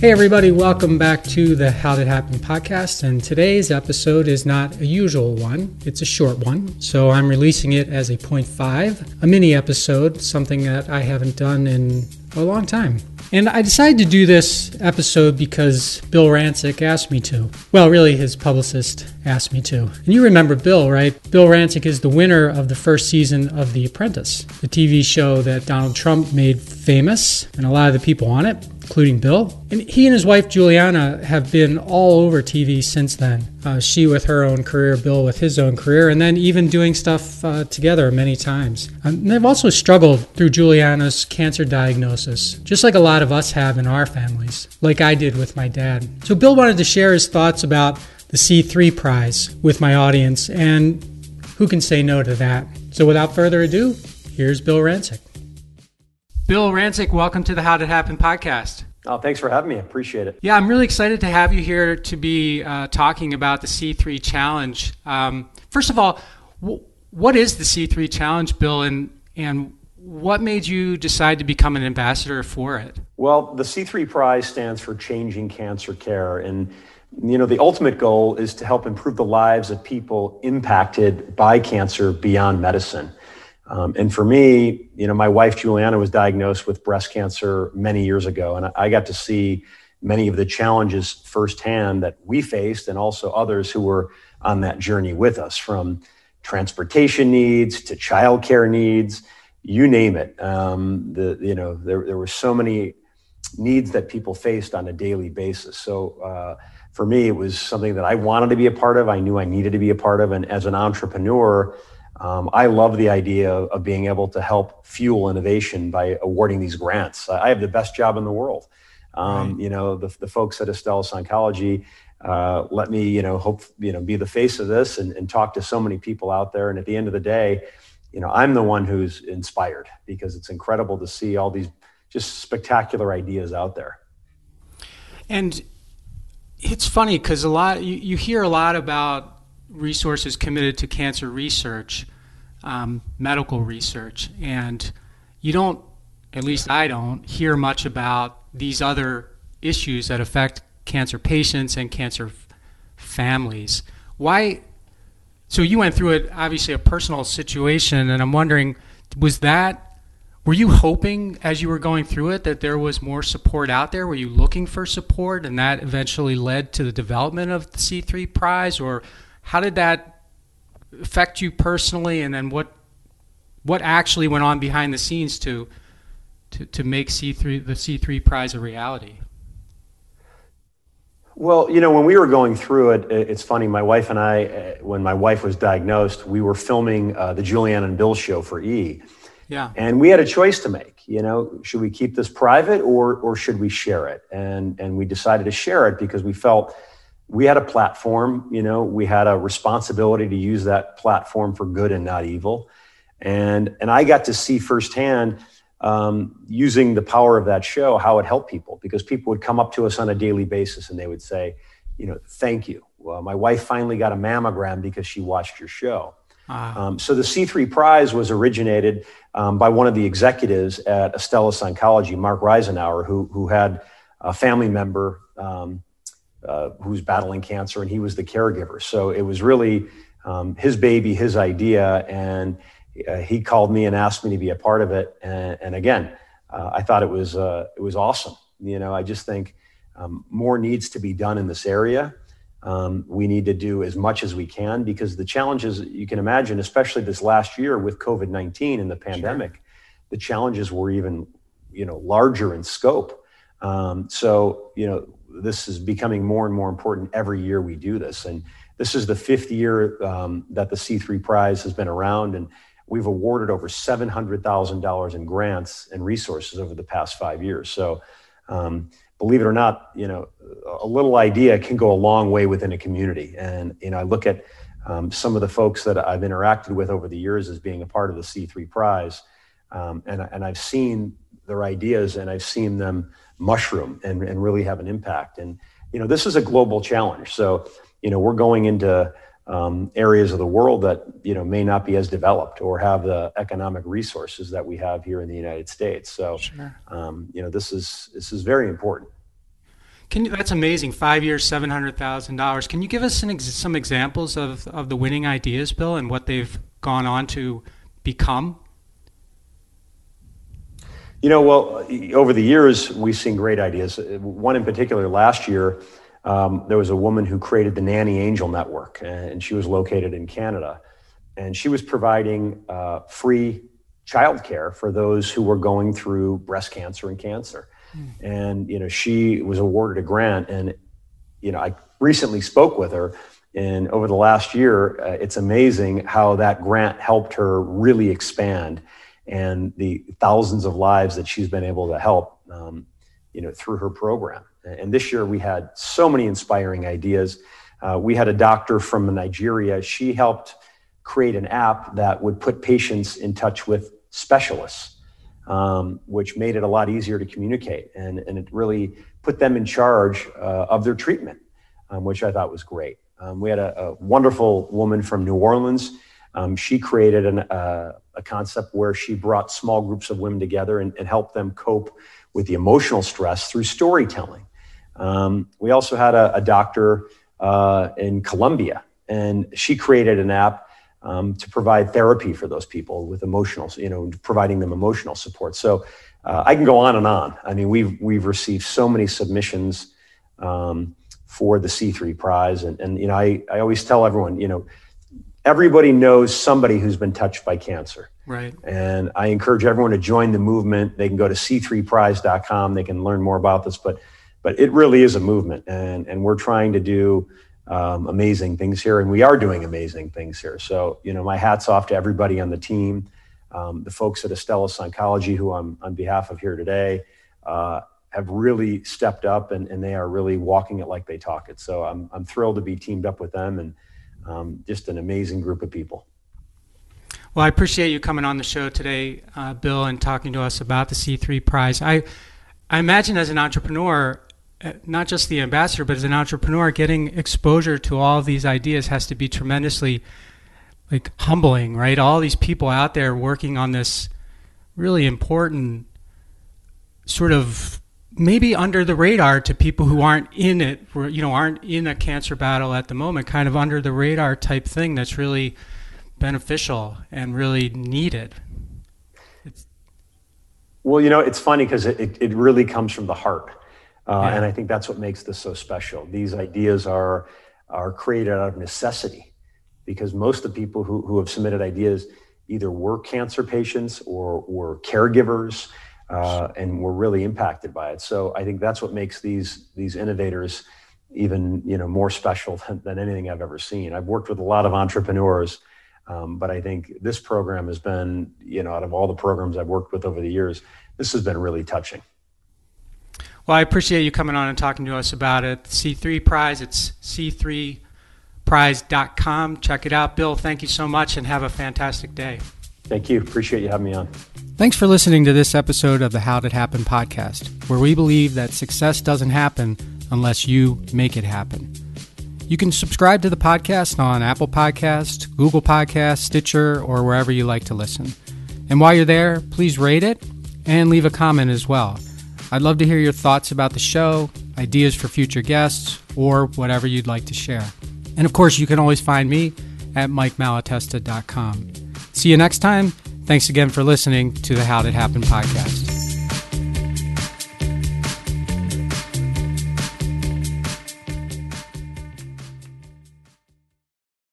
Hey, everybody, welcome back to the How'd It Happen podcast. And today's episode is not a usual one, it's a short one. So I'm releasing it as a 0.5, a mini episode, something that I haven't done in a long time. And I decided to do this episode because Bill Rancic asked me to. Well, really, his publicist asked me to. And you remember Bill, right? Bill Rancic is the winner of the first season of The Apprentice, the TV show that Donald Trump made famous, and a lot of the people on it including Bill. And he and his wife Giuliana have been all over TV since then. Uh, she with her own career, Bill with his own career, and then even doing stuff uh, together many times. Um, they've also struggled through Giuliana's cancer diagnosis, just like a lot of us have in our families, like I did with my dad. So Bill wanted to share his thoughts about the C3 prize with my audience, and who can say no to that? So without further ado, here's Bill Rancic. Bill Rancic, welcome to the How Did It Happen podcast. Oh, thanks for having me. I appreciate it. Yeah, I'm really excited to have you here to be uh, talking about the C3 Challenge. Um, first of all, w- what is the C3 Challenge, Bill, and and what made you decide to become an ambassador for it? Well, the C3 Prize stands for Changing Cancer Care, and you know the ultimate goal is to help improve the lives of people impacted by cancer beyond medicine. Um, and for me, you know, my wife Giuliana was diagnosed with breast cancer many years ago, and I got to see many of the challenges firsthand that we faced, and also others who were on that journey with us, from transportation needs to childcare needs, you name it. Um, the you know there there were so many needs that people faced on a daily basis. So. Uh, for me, it was something that I wanted to be a part of. I knew I needed to be a part of. And as an entrepreneur, um, I love the idea of being able to help fuel innovation by awarding these grants. I have the best job in the world. Um, right. You know, the, the folks at Astellas Oncology uh, let me, you know, hope, you know, be the face of this and, and talk to so many people out there. And at the end of the day, you know, I'm the one who's inspired because it's incredible to see all these just spectacular ideas out there. And it's funny because a lot you, you hear a lot about resources committed to cancer research, um, medical research, and you don't, at least I don't, hear much about these other issues that affect cancer patients and cancer f- families. Why? So you went through it, obviously a personal situation, and I'm wondering, was that were you hoping as you were going through it that there was more support out there? Were you looking for support, and that eventually led to the development of the C3 prize, or how did that affect you personally, and then what what actually went on behind the scenes to to, to make C3 the C3 prize a reality? Well, you know, when we were going through it, it's funny. My wife and I, uh, when my wife was diagnosed, we were filming uh, the Giuliana and Bill show for E. Yeah. And we had a choice to make. You know, should we keep this private or or should we share it? And and we decided to share it because we felt we had a platform, you know, we had a responsibility to use that platform for good and not evil. And, and I got to see firsthand um, using the power of that show how it helped people because people would come up to us on a daily basis and they would say, you know, thank you. Well, my wife finally got a mammogram because she watched your show. Ah. Um, so the C3 prize was originated um, by one of the executives at Astellas Oncology, Mark Reisenauer, who, who had a family member um, uh, who's battling cancer, and he was the caregiver. So it was really um, his baby, his idea, and uh, he called me and asked me to be a part of it. And, and again, uh, I thought it was uh, it was awesome. You know, I just think um, more needs to be done in this area. Um, we need to do as much as we can because the challenges you can imagine, especially this last year with COVID nineteen and the pandemic, sure. the challenges were even you know larger in scope. Um, so you know this is becoming more and more important every year we do this. And this is the fifth year um, that the C3 prize has been around. And we've awarded over $700,000 in grants and resources over the past five years. So, um, believe it or not, you know, a little idea can go a long way within a community. And, you know, I look at um, some of the folks that I've interacted with over the years as being a part of the C3 prize. Um, and, and I've seen their ideas and I've seen them mushroom and, and really have an impact. And, you know, this is a global challenge. So, you know, we're going into um, areas of the world that, you know, may not be as developed or have the economic resources that we have here in the United States. So, sure. um, you know, this is, this is very important. Can you, that's amazing. Five years, seven hundred thousand dollars. Can you give us ex, some examples of, of the winning ideas, Bill, and what they've gone on to become? You know, well, over the years, we've seen great ideas. One in particular, last year, um, there was a woman who created the Nanny Angel Network, and she was located in Canada. And she was providing uh, free childcare for those who were going through breast cancer and cancer. Mm. And, you know, she was awarded a grant. And, you know, I recently spoke with her. And over the last year, uh, it's amazing how that grant helped her really expand and the thousands of lives that she's been able to help, um, you know, through her program. And this year we had so many inspiring ideas. Uh, we had a doctor from Nigeria. She helped create an app that would put patients in touch with specialists, um, which made it a lot easier to communicate. And, and it really put them in charge uh, of their treatment, um, which I thought was great. Um, we had a, a, wonderful woman from New Orleans. Um, she created an, uh, a concept where she brought small groups of women together and, and helped them cope with the emotional stress through storytelling. Um, we also had a, a doctor uh, in Colombia, and she created an app um, to provide therapy for those people with emotional, you know, providing them emotional support. So uh, I can go on and on. I mean, we've we've received so many submissions um, for the C3 prize, and and you know, I I always tell everyone, you know, everybody knows somebody who's been touched by cancer. Right. And I encourage everyone to join the movement. They can go to c3prize.com. They can learn more about this, but but it really is a movement, and and we're trying to do um, amazing things here, and we are doing amazing things here. So you know, my hats off to everybody on the team, um, the folks at Astellas Oncology, who I'm on behalf of here today. Uh, have really stepped up and, and they are really walking it like they talk it. So I'm, I'm thrilled to be teamed up with them and um, just an amazing group of people. Well, I appreciate you coming on the show today, uh, Bill, and talking to us about the C3 Prize. I, I imagine as an entrepreneur, uh, not just the ambassador, but as an entrepreneur, getting exposure to all these ideas has to be tremendously like humbling, right? All these people out there working on this really important sort of maybe under the radar to people who aren't in it, you know, aren't in a cancer battle at the moment, kind of under the radar type thing that's really beneficial and really needed. It's... well, you know, it's funny because it, it really comes from the heart. Uh, yeah. And I think that's what makes this so special. These ideas are, are created out of necessity because most of the people who, who have submitted ideas either were cancer patients or were caregivers uh, and were really impacted by it. So I think that's what makes these these innovators even you know more special than, than anything I've ever seen. I've worked with a lot of entrepreneurs, um, but I think this program has been you know out of all the programs I've worked with over the years, this has been really touching. Well, I appreciate you coming on and talking to us about it. C3 Prize, it's c3prize.com. Check it out. Bill, thank you so much and have a fantastic day. Thank you. Appreciate you having me on. Thanks for listening to this episode of the How'd It Happen podcast, where we believe that success doesn't happen unless you make it happen. You can subscribe to the podcast on Apple Podcast, Google Podcast, Stitcher, or wherever you like to listen. And while you're there, please rate it and leave a comment as well. I'd love to hear your thoughts about the show, ideas for future guests, or whatever you'd like to share. And of course, you can always find me at mikemalatesta.com. See you next time. Thanks again for listening to the How'd It Happen podcast.